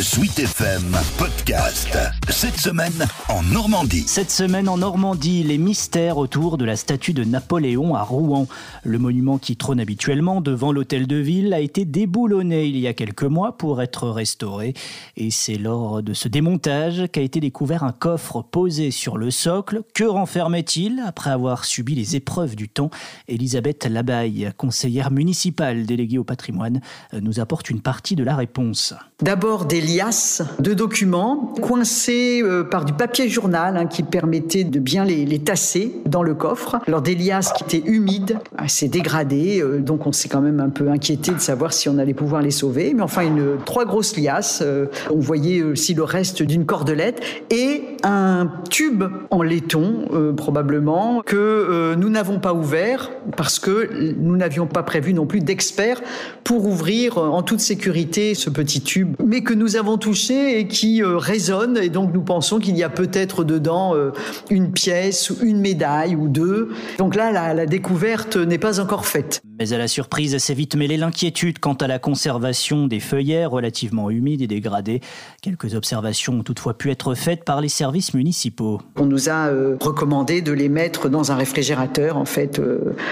Sweet FM Podcast. Cette semaine en Normandie. Cette semaine en Normandie, les mystères autour de la statue de Napoléon à Rouen. Le monument qui trône habituellement devant l'hôtel de ville a été déboulonné il y a quelques mois pour être restauré. Et c'est lors de ce démontage qu'a été découvert un coffre posé sur le socle. Que renfermait-il après avoir subi les épreuves du temps? Elisabeth Labaille, conseillère municipale déléguée au patrimoine, nous apporte une partie de la réponse. D'abord des liasses de documents coincés euh, par du papier journal hein, qui permettait de bien les, tasser dans le coffre. Alors des liasses qui étaient humides, assez dégradées, euh, donc on s'est quand même un peu inquiété de savoir si on allait pouvoir les sauver. Mais enfin, trois grosses liasses. Euh, on voyait aussi le reste d'une cordelette et un tube en laiton, probablement, que nous n'avons pas ouvert parce que nous n'avions pas prévu non plus d'experts pour ouvrir en toute sécurité ce petit tube, mais que nous avons touché et qui euh, résonne. Et donc nous pensons qu'il y a peut-être dedans euh, une pièce, une médaille ou deux. Donc là, la, la découverte n'est pas encore faite. Mais à la surprise s'est vite mêlée l'inquiétude quant à la conservation des feuillets relativement humides et dégradés. Quelques observations ont toutefois pu être faites par les services municipaux. On nous a euh, recommandé de les mettre dans un réfrigérateur. En fait,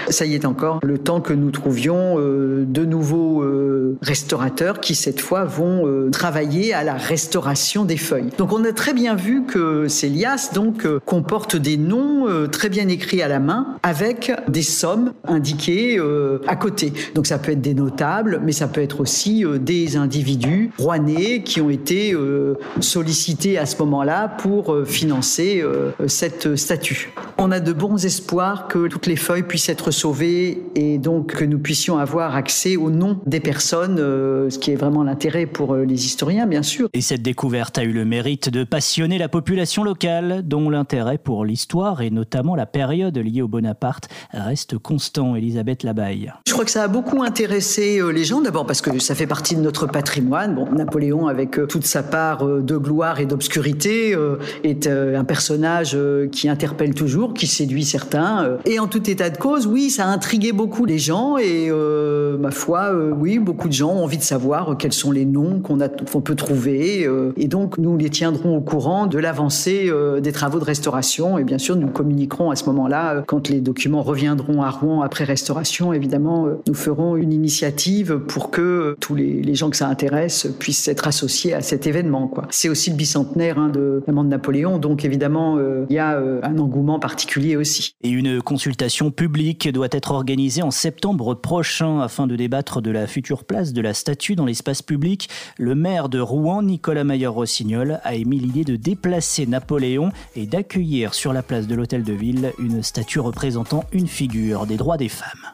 ça y est encore le temps que nous trouvions de nouveaux restaurateurs qui cette fois vont euh, travailler à la restauration des feuilles. Donc on a très bien vu que ces liasses donc euh, comportent des noms euh, très bien écrits à la main avec des sommes indiquées à côté. Donc ça peut être des notables, mais ça peut être aussi des individus rouennais qui ont été sollicités à ce moment-là pour financer cette statue. On a de bons espoirs que toutes les feuilles puissent être sauvées et donc que nous puissions avoir accès aux noms des personnes, ce qui est vraiment l'intérêt pour euh, les historiens, bien sûr. Et cette découverte a eu le mérite de passionner la population locale, dont l'intérêt pour l'histoire et notamment la période liée au Bonaparte reste constant. Elisabeth Je crois que ça a beaucoup intéressé euh, les gens, d'abord parce que ça fait partie de notre patrimoine. Bon, Napoléon, avec euh, toute sa part de gloire et d'obscurité, est un personnage qui interpelle toujours, qui séduit certains. Et en tout état de cause, oui, ça a intrigué beaucoup les gens et ma foi, oui, beaucoup de gens ont envie de savoir quels sont les noms qu'on peut trouver. Euh, et donc, nous les tiendrons au courant de l'avancée euh, des travaux de restauration. Et bien sûr, nous communiquerons à ce moment-là, euh, quand les documents reviendront à Rouen après restauration, évidemment, nous ferons une initiative pour que tous les, gens que ça intéresse puissent être associés à cet événement. C'est aussi le bicentenaire hein, de la de Napoléon, donc évidemment, il y a un engouement particulier aussi. Et une consultation publique doit être organisée en septembre prochain afin de débattre de la future place de la statue dans l'espace public le maire de Rouen, Nicolas Mayer-Rossignol, a émis l'idée de déplacer Napoléon et d'accueillir sur la place de l'hôtel de ville une statue représentant une figure des droits des femmes.